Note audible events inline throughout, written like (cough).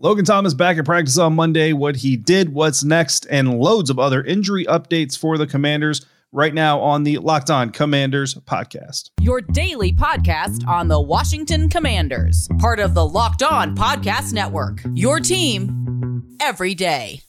Logan Thomas back at practice on Monday. What he did, what's next, and loads of other injury updates for the Commanders right now on the Locked On Commanders podcast. Your daily podcast on the Washington Commanders, part of the Locked On Podcast Network. Your team every day.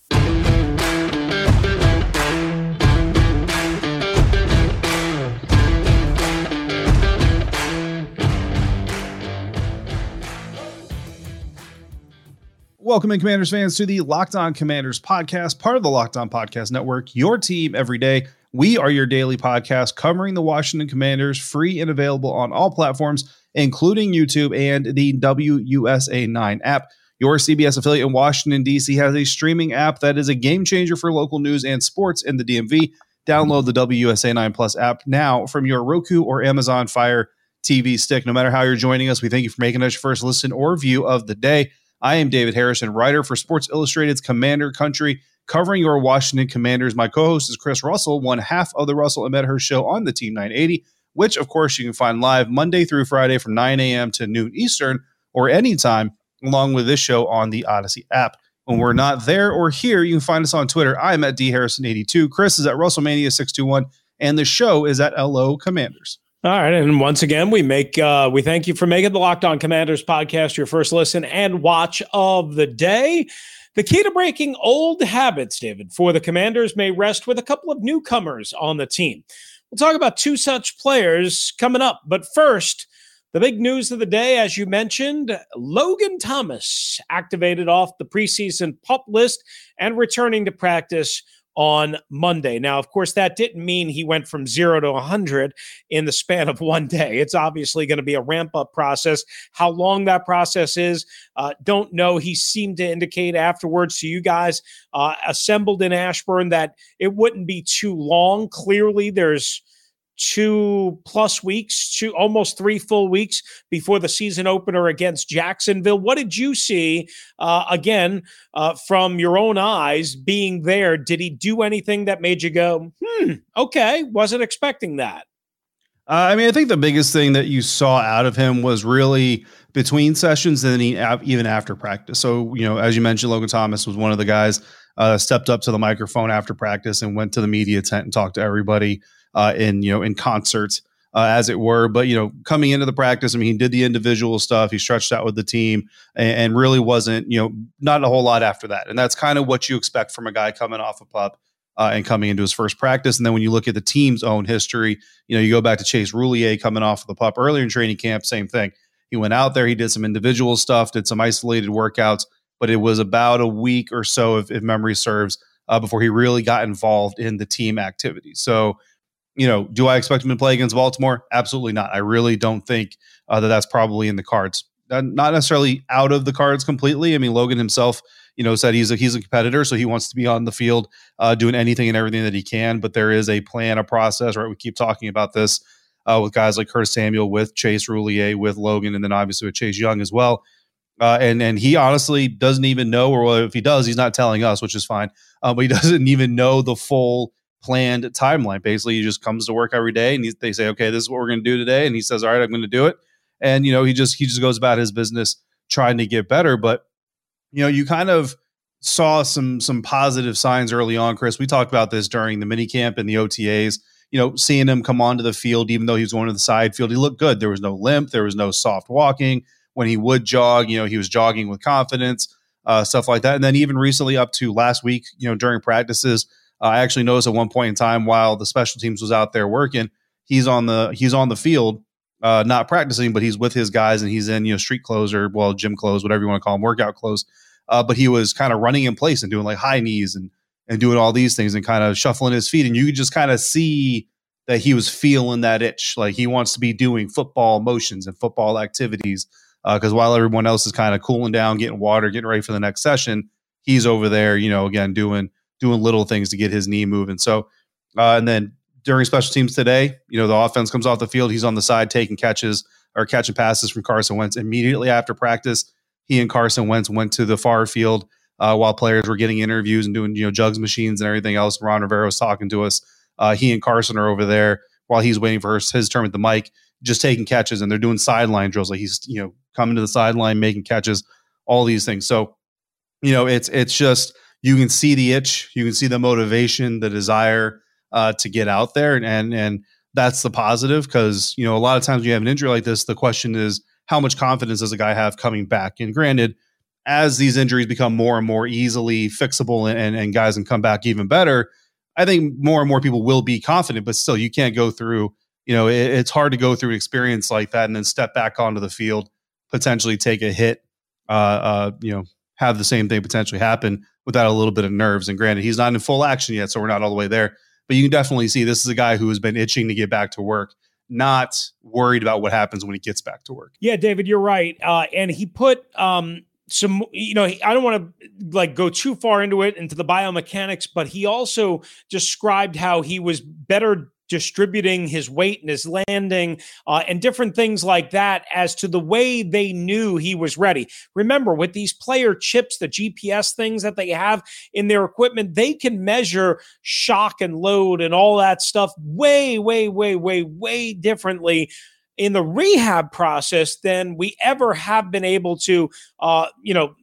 Welcome in, Commanders fans, to the Locked On Commanders podcast, part of the Locked On Podcast Network, your team every day. We are your daily podcast covering the Washington Commanders, free and available on all platforms, including YouTube and the WUSA 9 app. Your CBS affiliate in Washington, D.C. has a streaming app that is a game changer for local news and sports in the DMV. Download the WUSA 9 Plus app now from your Roku or Amazon Fire TV stick. No matter how you're joining us, we thank you for making us your first listen or view of the day. I am David Harrison, writer for Sports Illustrated's Commander Country, covering your Washington Commanders. My co host is Chris Russell, one half of the Russell and Medhurst show on the Team 980, which, of course, you can find live Monday through Friday from 9 a.m. to noon Eastern or anytime, along with this show on the Audacy app. When we're not there or here, you can find us on Twitter. I'm at D Harrison82. Chris is at Russellmania621, and the show is at LO Commanders. All right, and once again, we make uh, we thank you for making the Locked On Commanders podcast your first listen and watch of the day. The key to breaking old habits, David, for the Commanders may rest with a couple of newcomers on the team. We'll talk about two such players coming up, but first, the big news of the day, as you mentioned, Logan Thomas activated off the preseason pup list and returning to practice on Monday. Now, of course, that didn't mean he went from zero to 100 in the span of one day. It's obviously going to be a ramp up process. How long that process is, uh, don't know. He seemed to indicate afterwards to you guys uh, assembled in Ashburn that it wouldn't be too long. Clearly, there's two plus weeks, two almost three full weeks before the season opener against Jacksonville. What did you see uh, again uh, from your own eyes being there? Did he do anything that made you go, hmm, okay, wasn't expecting that? Uh, I mean, I think the biggest thing that you saw out of him was really between sessions and even after practice. So, you know, as you mentioned, Logan Thomas was one of the guys uh, stepped up to the microphone after practice and went to the media tent and talked to everybody uh, in you know in concert. Uh, as it were. But you know, coming into the practice, I mean, he did the individual stuff. He stretched out with the team, and, and, really wasn't you know not a whole lot after that. And that's kind of what you expect from a guy coming off a pup uh, and coming into his first practice. And then when you look at the team's own history, you know, you go back to Chase Roullier coming off of the pup earlier in training camp, same thing. He went out there, he did some individual stuff, did some isolated workouts, but it was about a week or so, if, if memory serves, uh, before he really got involved in the team activity. So you know, do I expect him to play against Baltimore? Absolutely not. I really don't think uh, that that's probably in the cards. Uh, not necessarily out of the cards completely. I mean, Logan himself, you know, said he's a he's a competitor, so he wants to be on the field uh, doing anything and everything that he can. But there is a plan, a process, right? We keep talking about this uh, with guys like Curtis Samuel, with Chase Roullier, with Logan, and then obviously with Chase Young as well. Uh, and and he honestly doesn't even know, or if he does, he's not telling us, which is fine. Uh, but he (laughs) doesn't even know the full planned timeline. Basically, he just comes to work every day and he, they say, okay, this is what we're going to do today. And he says, all right, I'm going to do it. And, you know, he just, he just goes about his business trying to get better. But, you know, you kind of saw some, some positive signs early on, Chris. We talked about this during the mini camp and the OTAs, you know, seeing him come onto the field, even though he was going to the side field, he looked good. There was no limp. There was no soft walking. When he would jog, you know, he was jogging with confidence, uh, stuff like that. And then even recently up to last week, you know, during practices, uh, I actually noticed at one point in time while the special teams was out there working, he's on the he's on the field, uh, not practicing, but he's with his guys and he's in you know street clothes or well gym clothes, whatever you want to call them, workout clothes. Uh, but he was kind of running in place and doing like high knees and and doing all these things and kind of shuffling his feet, and you could just kind of see that he was feeling that itch, like he wants to be doing football motions and football activities. Because uh, while everyone else is kind of cooling down, getting water, getting ready for the next session, he's over there, you know, again doing doing little things to get his knee moving. So, uh, and then during special teams today, you know, the offense comes off the field. He's on the side taking catches or catching passes from Carson Wentz. Immediately after practice, he and Carson Wentz went to the far field uh, while players were getting interviews and doing, you know, jugs machines and everything else. Ron Rivera was talking to us. Uh, he and Carson are over there while he's waiting for his, his turn at the mic, just taking catches and they're doing sideline drills. Like he's, you know, coming to the sideline, making catches, all these things. So, you know, it's it's just you can see the itch, you can see the motivation, the desire uh, to get out there, and and, and that's the positive because you know a lot of times when you have an injury like this, the question is how much confidence does a guy have coming back? And granted, as these injuries become more and more easily fixable and, and guys can come back even better, I think more and more people will be confident, but still you can't go through, you know, it, it's hard to go through an experience like that and then step back onto the field, potentially take a hit, uh, uh, you know, have the same thing potentially happen without a little bit of nerves. And granted, he's not in full action yet, so we're not all the way there. But you can definitely see this is a guy who has been itching to get back to work, not worried about what happens when he gets back to work. Yeah, David, you're right. Uh, and he put um, some, you know, I don't want to like go too far into it into the biomechanics, but he also described how he was better distributing his weight and his landing uh, and different things like that as to the way they knew he was ready. Remember, with these player chips, the GPS things that they have in their equipment, they can measure shock and load and all that stuff way, way, way, way, way differently in the rehab process than we ever have been able to, uh, you know,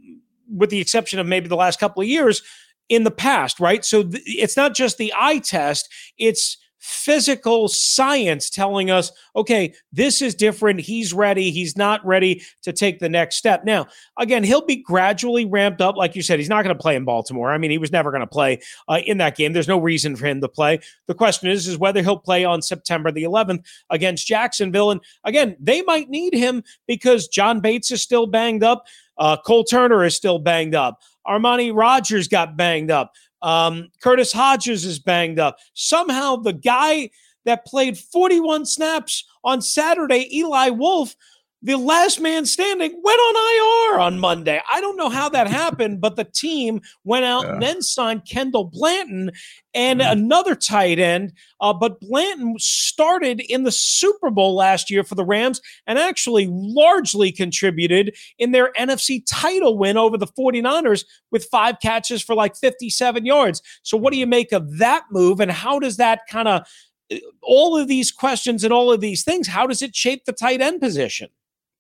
with the exception of maybe the last couple of years in the past, right? So th- it's not just the eye test, it's physical science telling us, okay, this is different. He's ready. He's not ready to take the next step. Now, again, he'll be gradually ramped up. Like you said, he's not going to play in Baltimore. I mean, he was never going to play uh, in that game. There's no reason for him to play. The question is, is whether he'll play on September the 11th against Jacksonville. And again, they might need him because John Bates is still banged up. Uh, Cole Turner is still banged up. Armani Rogers got banged up. Um, Curtis Hodges is banged up. Somehow, the guy that played 41 snaps on Saturday, Eli Wolf, the last man standing went on IR on Monday. I don't know how that happened, but the team went out yeah. and then signed Kendall Blanton and mm-hmm. another tight end. Uh, but Blanton started in the Super Bowl last year for the Rams and actually largely contributed in their NFC title win over the 49ers with five catches for like 57 yards. So, what do you make of that move? And how does that kind of uh, all of these questions and all of these things, how does it shape the tight end position?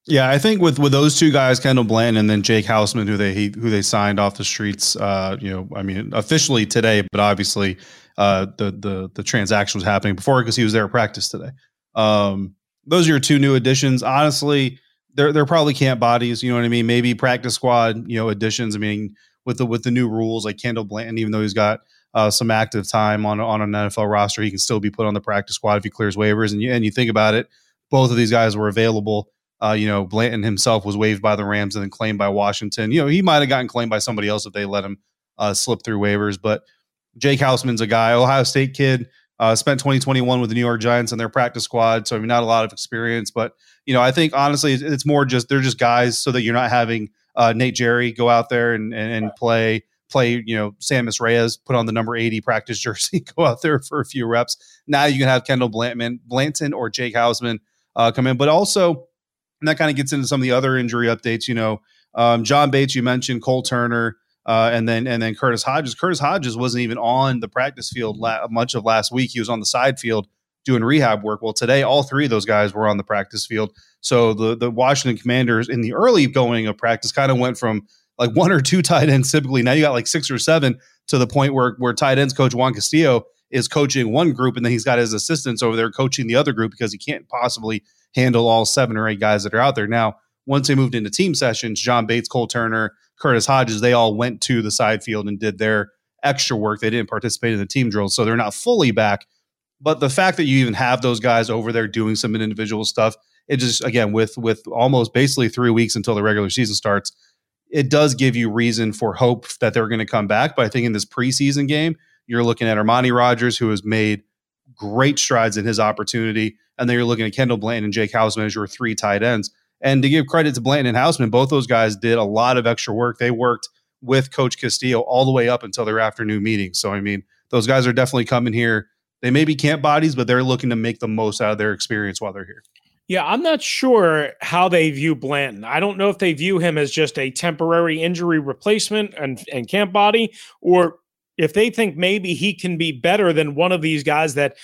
Yeah, I think with with those two guys, Kendall Blanton and then Jake Hausmann, who they he, who they signed off the streets. Uh, you know, I mean, officially today, but obviously, uh, the the the transaction was happening before because he was there at practice today. Um, those are your two new additions. Honestly, they're they're probably camp bodies. You know what I mean? Maybe practice squad. You know, additions. I mean, with the with the new rules, like Kendall Blanton, even though he's got uh, some active time on on an NFL roster, he can still be put on the practice squad if he clears waivers. And you and you think about it, both of these guys were available uh, you know, Blanton himself was waived by the Rams and then claimed by Washington. You know, he might have gotten claimed by somebody else if they let him uh, slip through waivers. But Jake Hausmann's a guy, Ohio State kid, uh, spent 2021 with the New York Giants and their practice squad. So, I mean, not a lot of experience. But, you know, I think honestly, it's more just they're just guys so that you're not having uh, Nate Jerry go out there and, and, and play play, you know, Sammis Reyes, put on the number 80 practice (laughs) jersey, go out there for a few reps. Now you can have Kendall Blanton, Blanton or Jake Houseman uh, come in. But also, and that kind of gets into some of the other injury updates. You know, um, John Bates, you mentioned Cole Turner, uh, and then and then Curtis Hodges. Curtis Hodges wasn't even on the practice field la- much of last week. He was on the side field doing rehab work. Well, today all three of those guys were on the practice field. So the the Washington Commanders in the early going of practice kind of went from like one or two (laughs) tight ends typically. Now you got like six or seven to the point where where tight ends coach Juan Castillo is coaching one group and then he's got his assistants over there coaching the other group because he can't possibly handle all seven or eight guys that are out there. Now, once they moved into team sessions, John Bates, Cole Turner, Curtis Hodges, they all went to the side field and did their extra work. They didn't participate in the team drills, so they're not fully back. But the fact that you even have those guys over there doing some individual stuff, it just again with with almost basically three weeks until the regular season starts, it does give you reason for hope that they're going to come back. But I think in this preseason game, you're looking at Armani Rogers, who has made great strides in his opportunity. And then you're looking at Kendall Blanton and Jake Hausmann as your three tight ends. And to give credit to Blanton and Hausmann, both those guys did a lot of extra work. They worked with Coach Castillo all the way up until their afternoon meetings. So, I mean, those guys are definitely coming here. They may be camp bodies, but they're looking to make the most out of their experience while they're here. Yeah, I'm not sure how they view Blanton. I don't know if they view him as just a temporary injury replacement and, and camp body, or if they think maybe he can be better than one of these guys that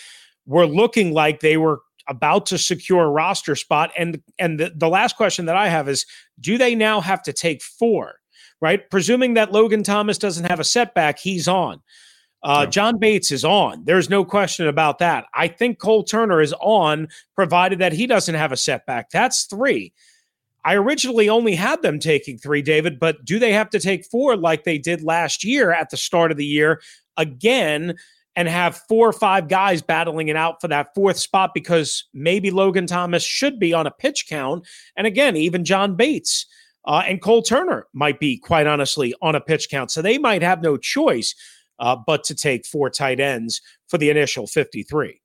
were looking like they were about to secure a roster spot and and the, the last question that i have is do they now have to take four right? Presuming that Logan Thomas doesn't have a setback, he's on. Uh, John Bates is on. There's no question about that. I think Cole Turner is on, provided that he doesn't have a setback. That's three. I originally only had them taking three, David, but do they have to take four like they did last year at the start of the year again and have four or five guys battling it out for that fourth spot because maybe Logan Thomas should be on a pitch count? And again, even John Bates. Uh, and Cole Turner might be, quite honestly, on a pitch count. So they might have no choice uh, but to take four tight ends for the initial 53.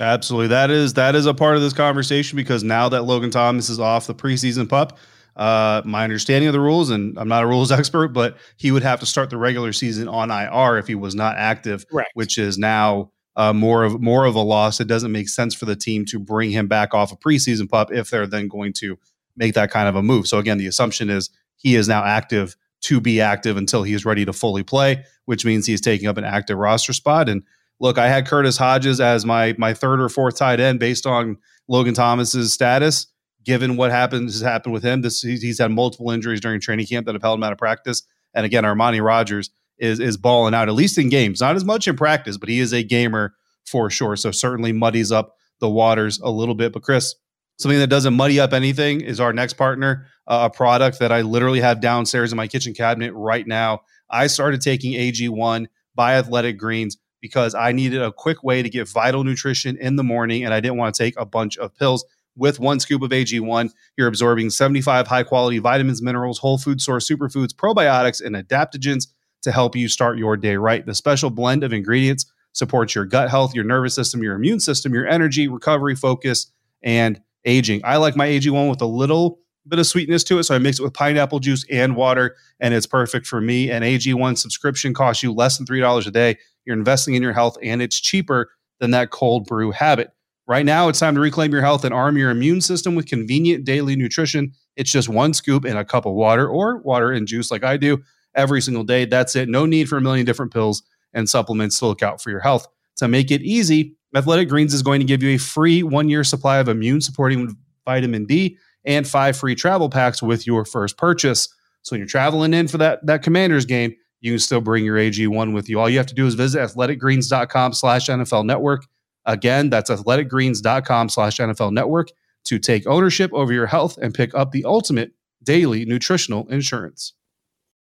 Absolutely. That is that is a part of this conversation because now that Logan Thomas is off the preseason pup, uh, my understanding of the rules, and I'm not a rules (laughs) expert, but he would have to start the regular season on IR if he was not active, Correct. which is now uh, more of more of a loss. It doesn't make sense for the team to bring him back off a preseason pup if they're then going to make that kind of a move. So again, the assumption is he is now active to be active until he is ready to fully play, which means he's taking up an active roster spot. And look, I had Curtis Hodges as my my third or fourth tight end based on Logan Thomas's status. Given what happens has happened with him, this he's had multiple injuries during training camp that have held him out of practice. And again, Armani Rogers is is balling out at least in games, not as much in practice, but he is a gamer for sure. So certainly muddies up the waters a little bit. But Chris, something that doesn't muddy up anything is our next partner, uh, a product that I literally have downstairs in my kitchen cabinet right now. I started taking AG1 by Athletic Greens because I needed a quick way to get vital nutrition in the morning and I didn't want to take a bunch of pills. With one scoop of AG1, you're absorbing 75 high quality vitamins, minerals, whole food source superfoods, probiotics, and adaptogens to help you start your day right. The special blend of ingredients supports your gut health, your nervous system, your immune system, your energy, recovery, focus, and aging. I like my AG1 with a little bit of sweetness to it. So I mix it with pineapple juice and water, and it's perfect for me. An AG1 subscription costs you less than $3 a day. You're investing in your health, and it's cheaper than that cold brew habit. Right now, it's time to reclaim your health and arm your immune system with convenient daily nutrition. It's just one scoop in a cup of water or water and juice, like I do every single day. That's it. No need for a million different pills and supplements to look out for your health. To make it easy, Athletic Greens is going to give you a free one year supply of immune supporting vitamin D and five free travel packs with your first purchase. So when you're traveling in for that, that commander's game, you can still bring your AG1 with you. All you have to do is visit athleticgreens.com slash NFL network. Again, that's athleticgreens.com slash NFL network to take ownership over your health and pick up the ultimate daily nutritional insurance.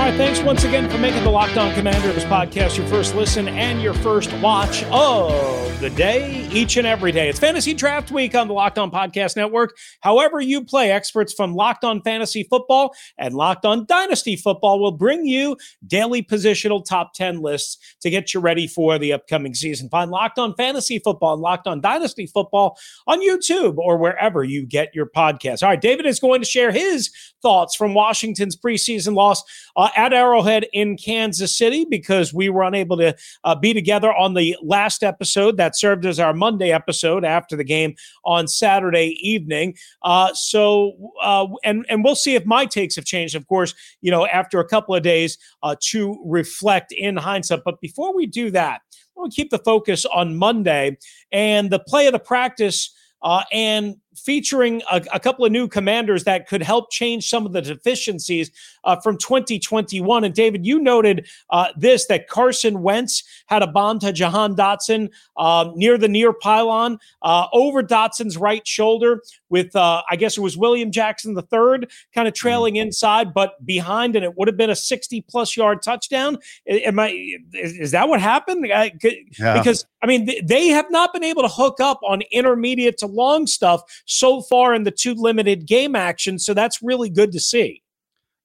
All right, thanks once again for making the Locked On Commanders podcast your first listen and your first watch of the day, each and every day. It's Fantasy Draft Week on the Locked On Podcast Network. However, you play, experts from Locked On Fantasy Football and Locked On Dynasty Football will bring you daily positional top 10 lists to get you ready for the upcoming season. Find Locked On Fantasy Football and Locked On Dynasty Football on YouTube or wherever you get your podcasts. All right, David is going to share his thoughts from Washington's preseason loss. Uh, at Arrowhead in Kansas City because we were unable to uh, be together on the last episode that served as our Monday episode after the game on Saturday evening. Uh, so, uh, and and we'll see if my takes have changed. Of course, you know, after a couple of days to reflect in hindsight. But before we do that, we'll keep the focus on Monday and the play of the practice. Uh, and featuring a, a, couple of new commanders that could help change some of the deficiencies uh, from 2021. And David, you noted uh, this that Carson Wentz had a bomb to Jahan Dotson um, near the near pylon uh, over Dotson's right shoulder with, uh, I guess it was William Jackson the third, kind of trailing mm-hmm. inside, but behind, and it would have been a 60 plus yard touchdown. Am I? Is, is that what happened? Yeah. Because I mean, they have not been able to hook up on intermediate to long stuff so far in the two limited game action. So that's really good to see.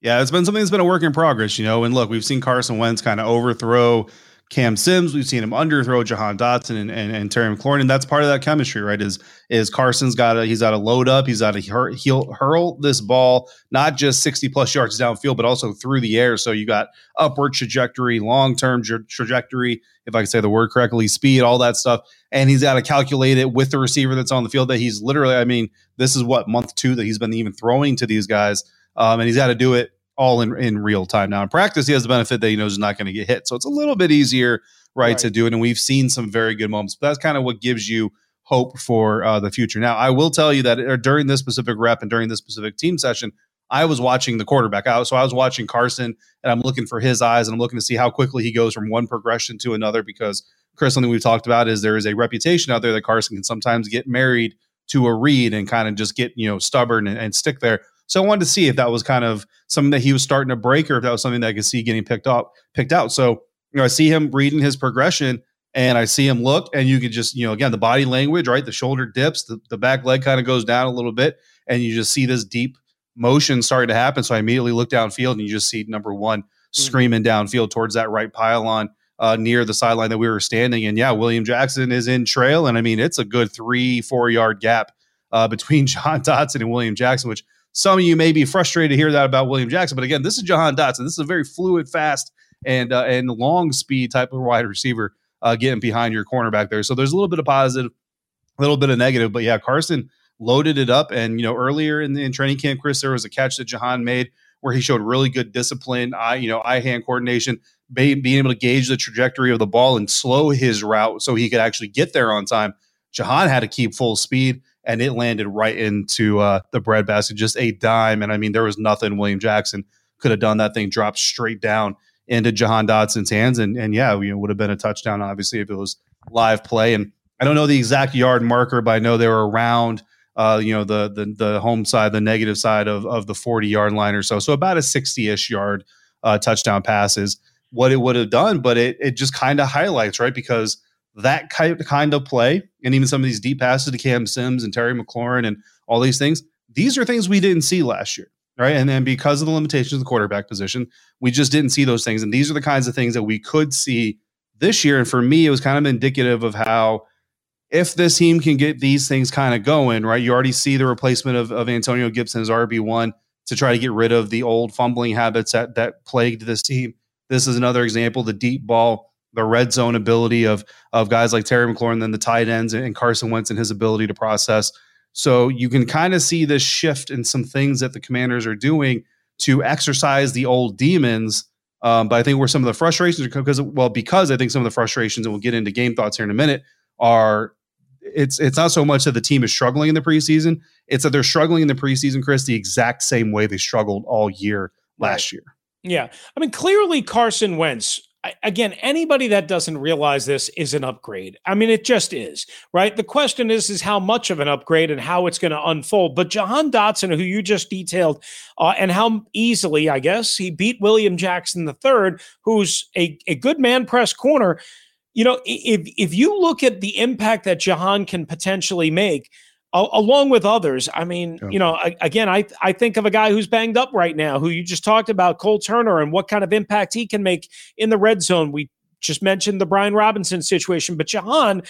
Yeah, it's been something that's been a work in progress, you know. And look, we've seen Carson Wentz kind of overthrow Cam Sims. We've seen him underthrow Jahan Dotson and, and, and Terry McLaurin, and that's part of that chemistry, right? Is is Carson's got to he's got to load up, he's got to hur- he'll hurl this ball not just sixty plus yards downfield, but also through the air. So you got upward trajectory, long term tra- trajectory, if I can say the word correctly, speed, all that stuff, and he's got to calculate it with the receiver that's on the field. That he's literally, I mean, this is what month two that he's been even throwing to these guys, um, and he's got to do it all in, in real time. Now in practice, he has the benefit that he knows he's not going to get hit. So it's a little bit easier, right, right, to do it. And we've seen some very good moments. But that's kind of what gives you hope for uh, the future. Now, I will tell you that uh, during this specific rep and during this specific team session, I was watching the quarterback out. So I was watching Carson and I'm looking for his eyes and I'm looking to see how quickly he goes from one progression to another because Chris, something we've talked about is there is a reputation out there that Carson can sometimes get married to a read and kind of just get, you know, stubborn and, and stick there. So I wanted to see if that was kind of something that he was starting to break or if that was something that I could see getting picked up, picked out. So, you know, I see him reading his progression and I see him look and you could just, you know, again, the body language, right? The shoulder dips, the, the back leg kind of goes down a little bit and you just see this deep motion starting to happen. So I immediately look downfield and you just see number one mm-hmm. screaming downfield towards that right pylon uh, near the sideline that we were standing. And yeah, William Jackson is in trail. And I mean, it's a good three, four yard gap uh, between (laughs) Jahan Dotson and William Jackson, which some of you may be frustrated to hear that about William Jackson, but again, this is Jahan Dotson. This is a very fluid, fast, and uh, and long speed type of wide receiver uh, getting behind your cornerback there. So there's a little bit of positive, a little bit of negative, but yeah, Carson loaded it up. And you know, earlier in, the, in training camp, Chris, there was a catch that Jahan made where he showed really good discipline, eye you know eye hand coordination, being able to gauge the trajectory of the ball and slow his route so he could actually get there on time. Jahan had to keep full speed and it landed right into uh, the breadbasket, just a dime. And I mean, there was nothing William Jackson could have done. That thing dropped straight down into Jahan Dotson's hands, and and yeah, you would have been a touchdown, obviously, if it was live play. And I don't know the exact yard marker, but I know they were around. Uh, you know the the the home side, the negative side of of the forty yard line or so, so about a sixty ish yard uh, touchdown pass is what it would have done. But it it just kind of highlights right because that kind of play, and even some of these deep passes to Cam Sims and Terry McLaurin and all these things, these are things we didn't see last year, right? And then because of the limitations of the quarterback position, we just didn't see those things. And these are the kinds of things that we could see this year. And for me, it was kind of indicative of how if this team can get these things kind of going, right? You already see the replacement of, of Antonio Gibson as RB1 to try to get rid of the old fumbling habits that that plagued this team. This is another example, the deep ball the red zone ability of of guys like Terry McLaurin, then the tight ends and Carson Wentz and his ability to process. So you can kind of see this shift in some things that the Commanders are doing to exercise the old demons. Um, but I think where some of the frustrations are because well, because I think some of the frustrations, and we'll get into game thoughts here in a minute, are it's it's not so much that the team is struggling in the preseason; it's that they're struggling in the preseason, Chris, the exact same way they struggled all year last right. year. Yeah, I mean, clearly Carson Wentz again, anybody that doesn't realize this is an upgrade. I mean, it just is, right? The question is, is how much of an upgrade and how it's going to unfold. But Jahan Dotson, who you just detailed, uh, and how easily, I guess, he beat William Jackson III, who's a, a good man press corner. You know, if if you look at the impact that Jahan can potentially make, along with others. I mean, yeah. you know, again, I I think of a guy who's banged up right now, who you just talked about, Cole Turner, and what kind of impact he can make in the red zone. We just mentioned the Brian Robinson situation, but Jahan,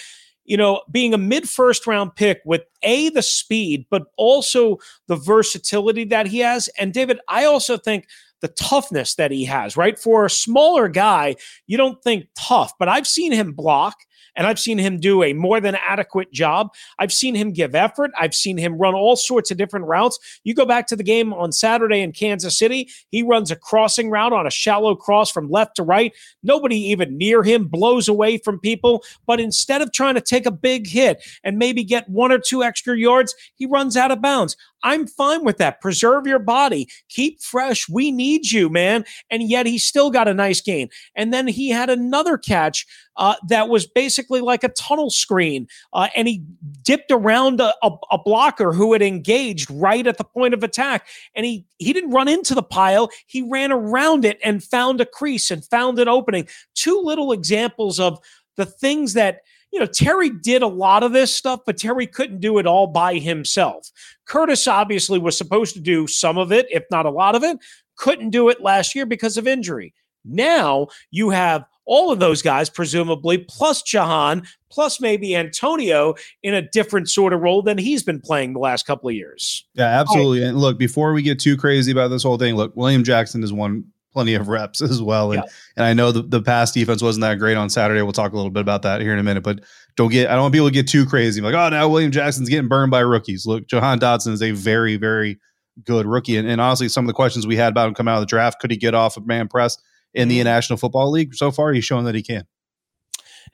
you know, being a mid first round pick with a the speed, but also the versatility that he has. And David, I also think the toughness that he has, right? For a smaller guy, you don't think tough, but I've seen him block and I've seen him do a more than adequate job. I've seen him give effort. I've seen him run all sorts of different routes. You go back to the game on Saturday in Kansas City, he runs a crossing route on a shallow cross from left to right. Nobody even near him blows away from people. But instead of trying to take a big hit and maybe get one or two extra yards, he runs out of bounds. I'm fine with that. Preserve your body, keep fresh. We need you, man. And yet he still got a nice gain. And then he had another catch uh, that was basically like a tunnel screen. Uh, and he dipped around a, a, a, blocker who had engaged right at the point of attack. And he, he didn't run into the pile, he ran around it and found a crease and found an opening. Two little examples of the things that you know, Terry did a lot of this stuff, but Terry couldn't do it all by himself. Curtis obviously was supposed to do some of it, if not a lot of it, couldn't do it last year because of injury. Now you have all of those guys, presumably, plus Jahan, plus maybe Antonio in a different sort of role than he's been playing the last couple of years. Yeah, absolutely. And look, before we get too crazy about this whole thing, look, William Jackson has won plenty of reps (laughs) as well. And, yeah. and I know the, the pass defense wasn't that great on Saturday. We'll talk a little bit about that here in a minute, but don't get, I don't want people to get too crazy. Like, oh, now William Jackson's getting burned by rookies. Look, Jahan Dotson is a very, very good rookie. And, and honestly, some of the questions we had about him coming out of the draft, could he get off of man press in the mm-hmm. National Football League? So far, he's shown that he can.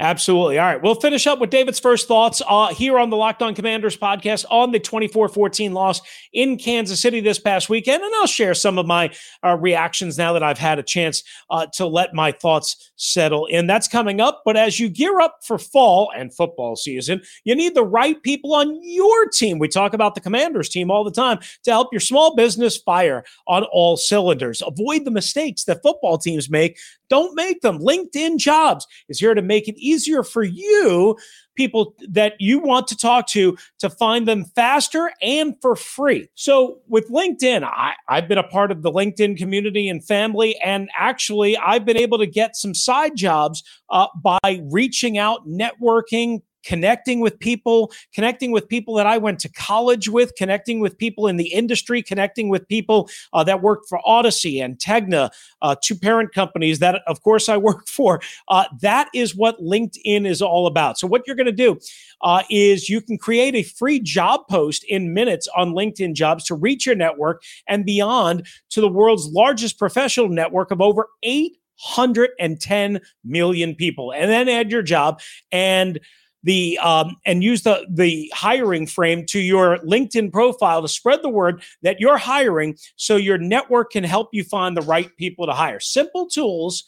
Absolutely. All right. We'll finish up with David's first thoughts uh, here on the Locked On Commanders podcast on the 24 14 loss in Kansas City this past weekend. And I'll share some of my uh, reactions now that I've had a chance uh, to let my thoughts settle in. That's coming up. But as you gear up for fall and football season, you need the right people on your team. We talk about the Commanders team all the time to help your small business fire on all cylinders. Avoid the mistakes that football teams make. Don't make them. LinkedIn Jobs is here to make it easier for you, people that you want to talk to, to find them faster and for free. So with LinkedIn, I, I've been a part of the LinkedIn community and family, and actually, I've been able to get some side jobs uh, by reaching out, networking, connecting with people, connecting with people that I went to college with, connecting with people in the industry, connecting with people uh, that worked for Audacy and Tegna, uh, two parent companies that, of course, I (laughs) work for. Uh, that is what LinkedIn is all about. So, what you're going to do uh, is you can create a free job post in minutes on LinkedIn jobs to reach your network and beyond to the world's largest professional network of over 810 million people. And then add your job and the um, and use the the hiring frame to your LinkedIn profile to spread the word that you're hiring, so your network can help you find the right people to hire. Simple tools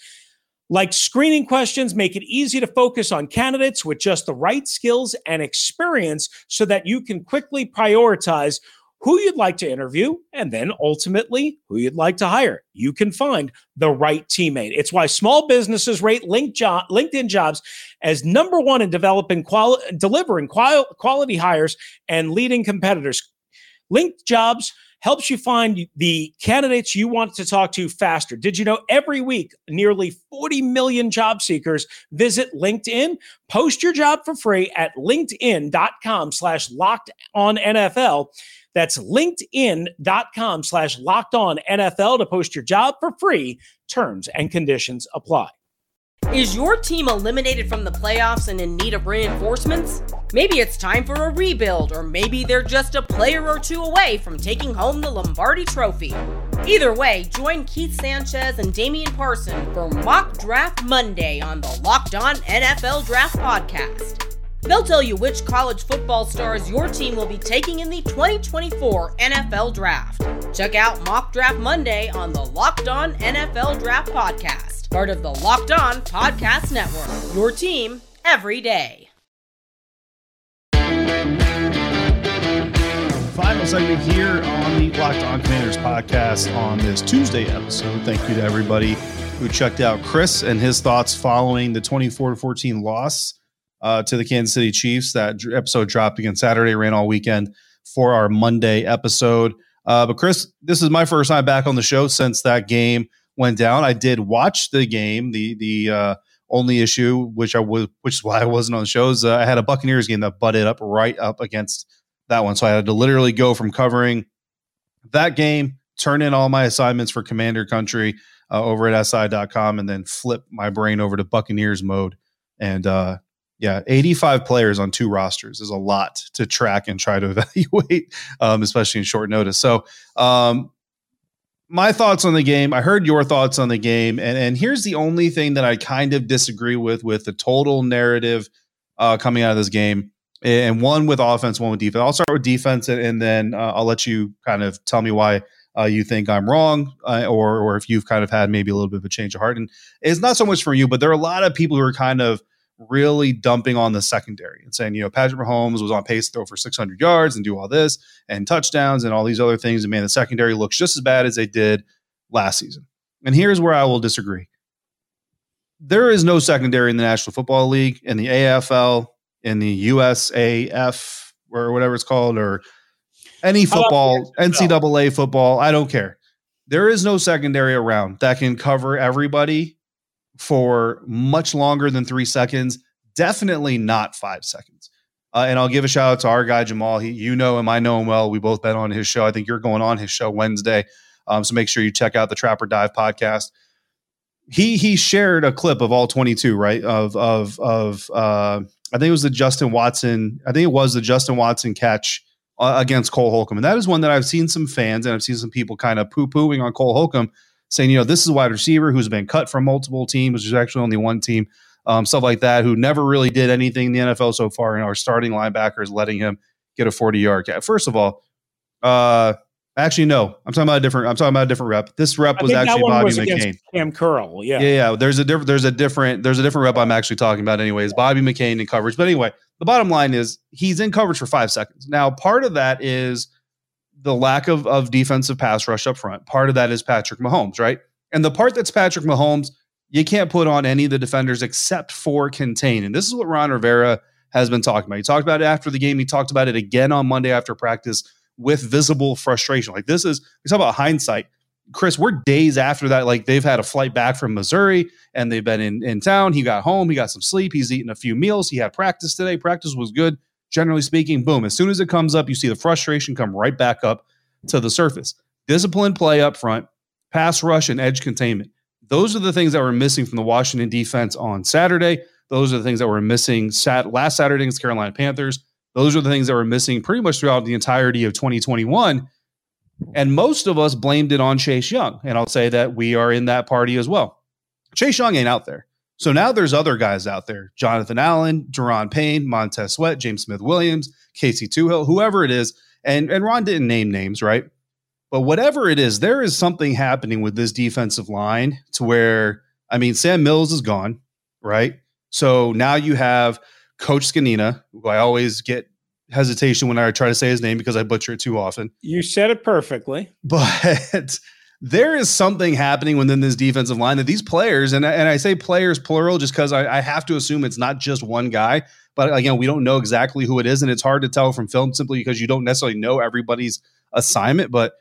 like screening questions make it easy to focus on candidates with just the right skills and experience, so that you can quickly prioritize who you'd like to interview, and then ultimately who you'd like to hire. You can find the right teammate. It's why small businesses rate LinkedIn jobs as number one in developing quali- delivering quali- quality hires and leading competitors. Linked Jobs helps you find the candidates you want to talk to faster. Did you know every week nearly 40 million job seekers visit LinkedIn? Post your job for free at linkedin.com slash locked on NFL. That's linkedin.com slash locked on NFL to post your job for free. Terms and conditions apply. Is your team eliminated from the playoffs and in need of reinforcements? Maybe it's time for a rebuild, or maybe they're just a player or two away from taking home the Lombardi Trophy. Either way, join Keith Sanchez and Damian Parson for Mock Draft Monday on the Locked On NFL Draft Podcast. They'll tell you which college football stars your team will be taking in the 2024 NFL Draft. Check out Mock Draft Monday on the Locked On NFL Draft Podcast, part of the Locked On Podcast Network. Your team every day. Final segment here on the Locked On Commanders podcast on this Tuesday episode. Thank you to everybody who checked out Chris and his thoughts following the 24 14 loss uh, to the Kansas City Chiefs. That episode dropped again Saturday, ran all weekend for our Monday episode. Uh, but Chris, this is my first time back on the show since that game went down. I did watch the game. The the uh, only issue, which I was, which is why I wasn't on the show, is uh, I had a Buccaneers game that butted up right up against that one. So I had to literally go from covering that game, turn in all my assignments for Commander Country uh, over at SI.com, and then flip my brain over to Buccaneers mode and uh, yeah, 85 players on two rosters is a lot to track and try to (laughs) evaluate, um, especially in short notice. So, um, my thoughts on the game. I heard your thoughts on the game, and and here's the only thing that I kind of disagree with with the total narrative uh, coming out of this game, and one with offense, one with defense. I'll start with defense, and, and then uh, I'll let you kind of tell me why uh, you think I'm wrong, uh, or or if you've kind of had maybe a little bit of a change of heart. And it's not so much for you, but there are a lot of people who are kind of really dumping on the secondary and saying, you know, Patrick Mahomes was on pace to throw for 600 yards and do all this and touchdowns and all these other things. And man, the secondary looks just as bad as they did last season. And here's where I will disagree. There is no secondary in the National Football League, in the AFL, in the USAF, or whatever it's called, or any football, NCAA football. I don't care. There is no secondary around that can cover everybody for much longer than three seconds. Definitely not five seconds. Uh, and I'll give a shout out to our guy Jamal. He, you know him, I know him well. We both been on his show. I think you're going on his show Wednesday, um, so make sure you check out the Trap or Dive podcast. He he shared a clip of all 22, right? Of of of uh, I think it was the Justin Watson. I think it was the Justin Watson catch uh, against Cole Holcomb, and that is one that I've seen some fans and I've seen some people kind of poo pooing on Cole Holcomb, saying you know this is a wide receiver who's been cut from multiple teams, which is actually only one team um, stuff like that, who never really did anything in the NFL so far, and our starting linebackers letting him get a 40 yard catch. First of all, uh, actually, no, I'm talking about a different. I'm talking about a different rep. This rep was actually Bobby was McCain. Kam Curl, yeah, yeah, yeah. There's a different. There's a different. There's a different rep I'm actually talking about. Anyways, Bobby McCain in coverage. But anyway, the bottom line is he's in coverage for five seconds. Now, part of that is the lack of of defensive pass rush up front. Part of that is Patrick Mahomes, right? And the part that's Patrick Mahomes you can't put on any of the defenders except for contain. And this is what Ron Rivera has been talking about. He talked about it after the game. He talked about it again on Monday after practice with visible frustration. Like this is we talk about hindsight. Chris, we're days after that. Like they've had a flight back from Missouri and they've been in, in town. He got home, he got some sleep, he's eaten a few meals. He had practice today. Practice was good. Generally speaking, boom. As soon as it comes up, you see the frustration come right back up to the surface. Disciplined play up front, pass rush, and edge containment. Those are the things that were missing from the Washington defense on Saturday. Those are the things that were missing sat last Saturday against Carolina Panthers. Those are the things that were missing pretty much throughout the entirety of 2021. And most of us blamed it on Chase Young. And I'll say that we are in that party as well. Chase Young ain't out there. So now there's other guys out there Jonathan Allen, Daron Payne, Montez Sweat, James Smith Williams, Casey Toohill, whoever it is. And, and Ron didn't name names, right? But whatever it is, there is something happening with this defensive line to where, I mean, Sam Mills is gone, right? So now you have Coach Zgonina, who I always get hesitation when I try to say his name because I butcher it too often. You said it perfectly. (laughs) But there is something happening within this defensive line that these players, and, and I say players plural just because I, I have to assume it's not just one guy. But again, we don't know exactly who it is, and it's hard to tell from film simply because you don't necessarily know everybody's assignment. But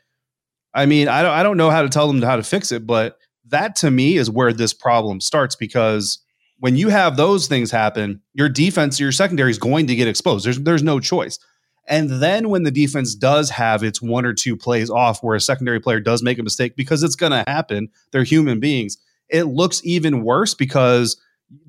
I mean, I don't, I don't know how to tell them how to fix it, but that to me is where this problem starts because when you have those things happen, your defense, your secondary is going to get exposed. There's there's no choice. And then when the defense does have its one or two plays off where a secondary player does make a mistake because it's going to happen, they're human beings. It looks even worse because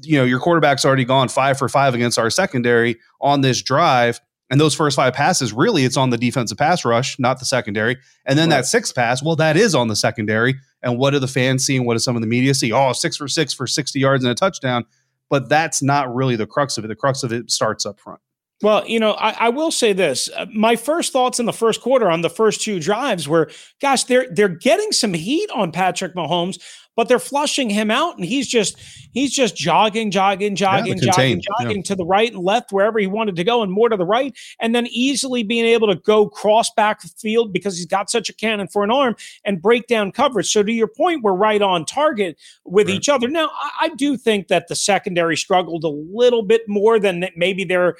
you know your quarterback's already gone 5 for 5 against our secondary on this drive and those first five passes, really, it's on the defensive pass rush, not the secondary. And then right. that sixth pass, well, that is on the secondary. And what do the fans see and what does some of the media see? Oh, six for six for 60 yards and a touchdown. But that's not really the crux of it. The crux of it starts up front. Well, you know, I, I, will say this: uh, my first thoughts in the first quarter on the first two drives were, "Gosh, they're they're getting some heat on Patrick Mahomes but they're flushing him out and he's just he's just jogging jogging jogging yeah, jogging jogging yeah. to the right and left wherever he wanted to go and more to the right and then easily being able to go cross back field because he's got such a cannon for an arm and break down coverage so to your point we're right on target with right. each other now I, I, do think that the secondary struggled a little bit more than maybe they're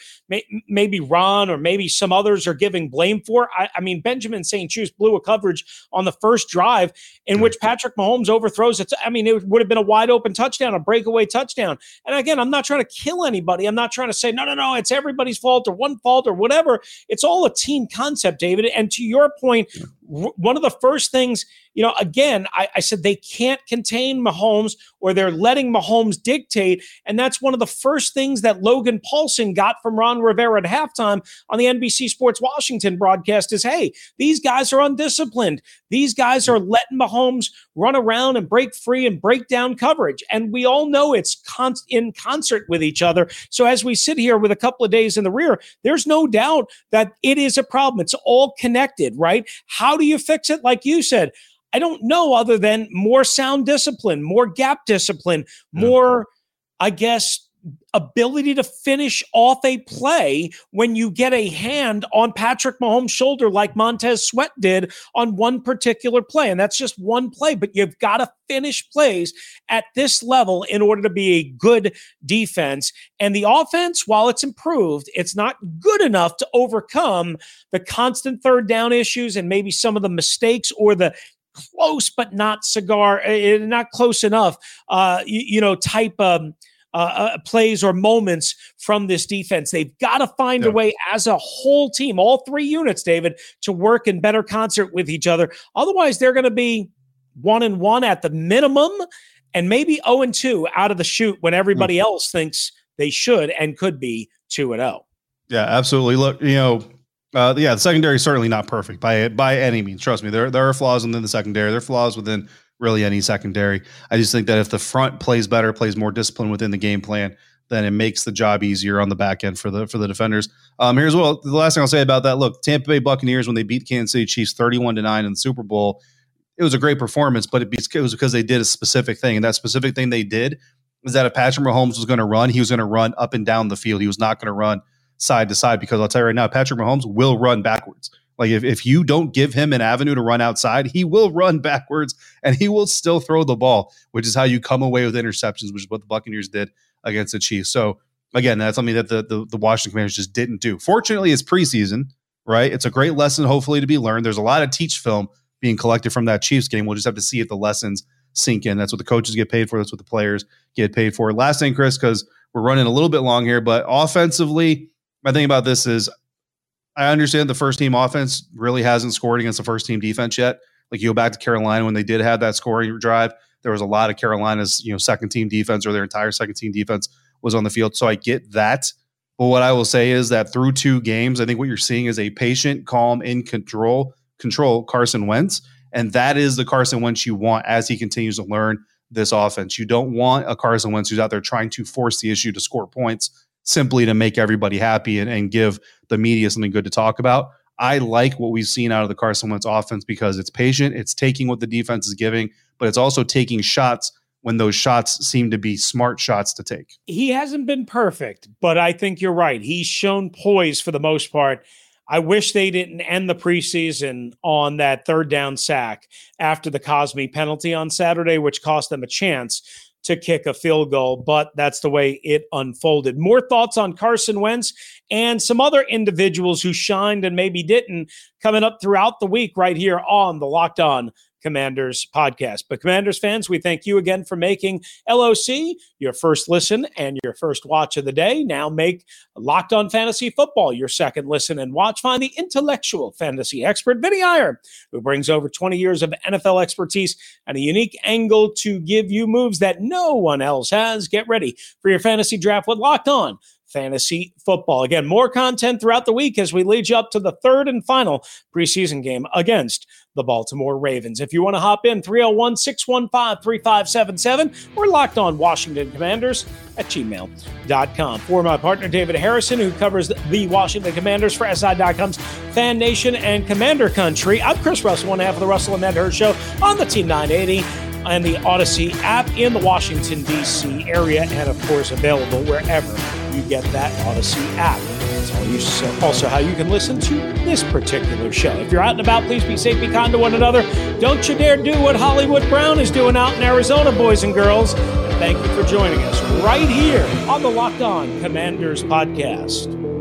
maybe ron or maybe some others are giving blame for i, I mean benjamin st juste blew a coverage on the first drive in which patrick mahomes overthrows it's, I mean, it would have been a wide open touchdown, a breakaway touchdown. And again, I'm not trying to kill anybody. I'm not trying to say, no, no, no, it's everybody's fault or one fault or whatever. It's all a team concept, David. And to your point, one of the first things, you know, again, I, I, said they can't contain Mahomes or they're letting Mahomes dictate. And that's one of the first things that Logan Paulsen got from Ron Rivera at halftime on the NBC Sports Washington broadcast is hey, these guys are undisciplined. These guys are letting Mahomes run around and break free and break down coverage. And we all know it's con- in concert with each other. So as we sit here with a couple of days in the rear, there's no doubt that it is a problem. It's all connected, right? How how do you fix it? Like you said, I don't know other than more sound discipline, more gap discipline, hmm. more, I guess, ability to finish off a play when you get a hand on Patrick Mahomes' shoulder, like Montez Sweat did on one particular play. And that's just one play, but you've got to finish plays at this level in order to be a good defense. And the offense, while it's improved, it's not good enough to overcome the constant third down issues and maybe some of the mistakes or the close but not cigar, uh, not close enough, uh, you, you know, type um, uh, uh, plays or moments from this defense. They've got to find yeah. a way as a whole team, all three units, David, to work in better concert with each other. Otherwise, they're going to be one and one at the minimum, and maybe zero oh and two out of the shoot when everybody mm-hmm. else thinks they should and could be two and zero. Oh. Yeah, absolutely. Look, you know, uh, yeah, the secondary is certainly not perfect by by any means. Trust me, there there are flaws within the secondary. There are flaws within really any secondary. I just think that if the front plays better, plays more discipline within the game plan, then it makes the job easier on the back end for the for the defenders. Um, here's what the last thing I'll say about that. Look, Tampa Bay Buccaneers when they beat Kansas City Chiefs 31 to 9 in the Super Bowl, it was a great performance, but it, was because they did a specific thing. And that specific thing they did was that if Patrick Mahomes was going to run, he was going to run up and down the field. He was not going to run side to side because I'll tell you right now, Patrick Mahomes will run backwards. Like if, if you don't give him an avenue to run outside, he will run (laughs) backwards and he will still throw the ball, which is how you come away with interceptions, which is what the Buccaneers did against the Chiefs. So again, that's something that the, the, the Washington Commanders just didn't do. Fortunately, it's preseason, right? It's a great lesson, hopefully, to be learned. There's a lot of teach film being collected from that Chiefs game. We'll just have to see if the lessons sink in. That's what the coaches get paid for. That's what the players get paid for. Last thing, Chris, because we're running a little bit long here, but offensively, my thing about this is I understand the first team offense really hasn't scored against the first team defense yet. Like you go back to Carolina when they did have that scoring drive, there was a lot of Carolina's, you know, second team defense or their entire second team defense was on the field. So I get that. But what I will say is that through two games, I think what you're seeing is a patient, calm, in control, control Carson Wentz. And that is the Carson Wentz you want as he continues to learn this offense. You don't want a Carson Wentz who's out there trying to force the issue to score points simply to make everybody happy and, and give the media something good to talk about. I like what we've seen out of the Carson Wentz offense because it's patient, it's taking what the defense is giving, but it's also taking shots when those shots seem to be smart shots to take. He hasn't been perfect, but I think you're right. He's shown poise for the most part. I wish they didn't end the preseason on that third down sack after the Cosmi penalty on Saturday, which cost them a chance to kick a field goal, but that's the way it unfolded. More thoughts on Carson Wentz and some other individuals who shined and maybe didn't coming up throughout the week right here on the Locked On Commanders podcast. But Commanders fans, we thank you again for making LOC your first listen and your first watch of the day. Now make Locked On Fantasy Football your second listen and watch. Find the intellectual fantasy expert, Vinny Iyer, who brings over 20 years of NFL expertise and a unique angle to give you moves that no one else has. Get ready for your fantasy draft with Locked On fantasy football. Again, more content throughout the week as we lead you up to the third and final preseason game against the Baltimore Ravens. If you want to hop in, 301 615 3577 or locked on Washington Commanders at gmail.com. For my partner, David Harrison, who covers the Washington Commanders for SI.com's Fan Nation and Commander Country, I'm Chris Russell, one half of the Russell and Medhurst Show on the Team 980 and the Audacy app in the Washington, D.C. area, and of course, available wherever you get that Audacy app. It's also how you can listen to this particular show. If you're out and about, please be safe, be kind to one another. Don't you dare do what Hollywood Brown is doing out in Arizona, boys and girls. And thank you for joining us right here on the Locked On Commanders podcast.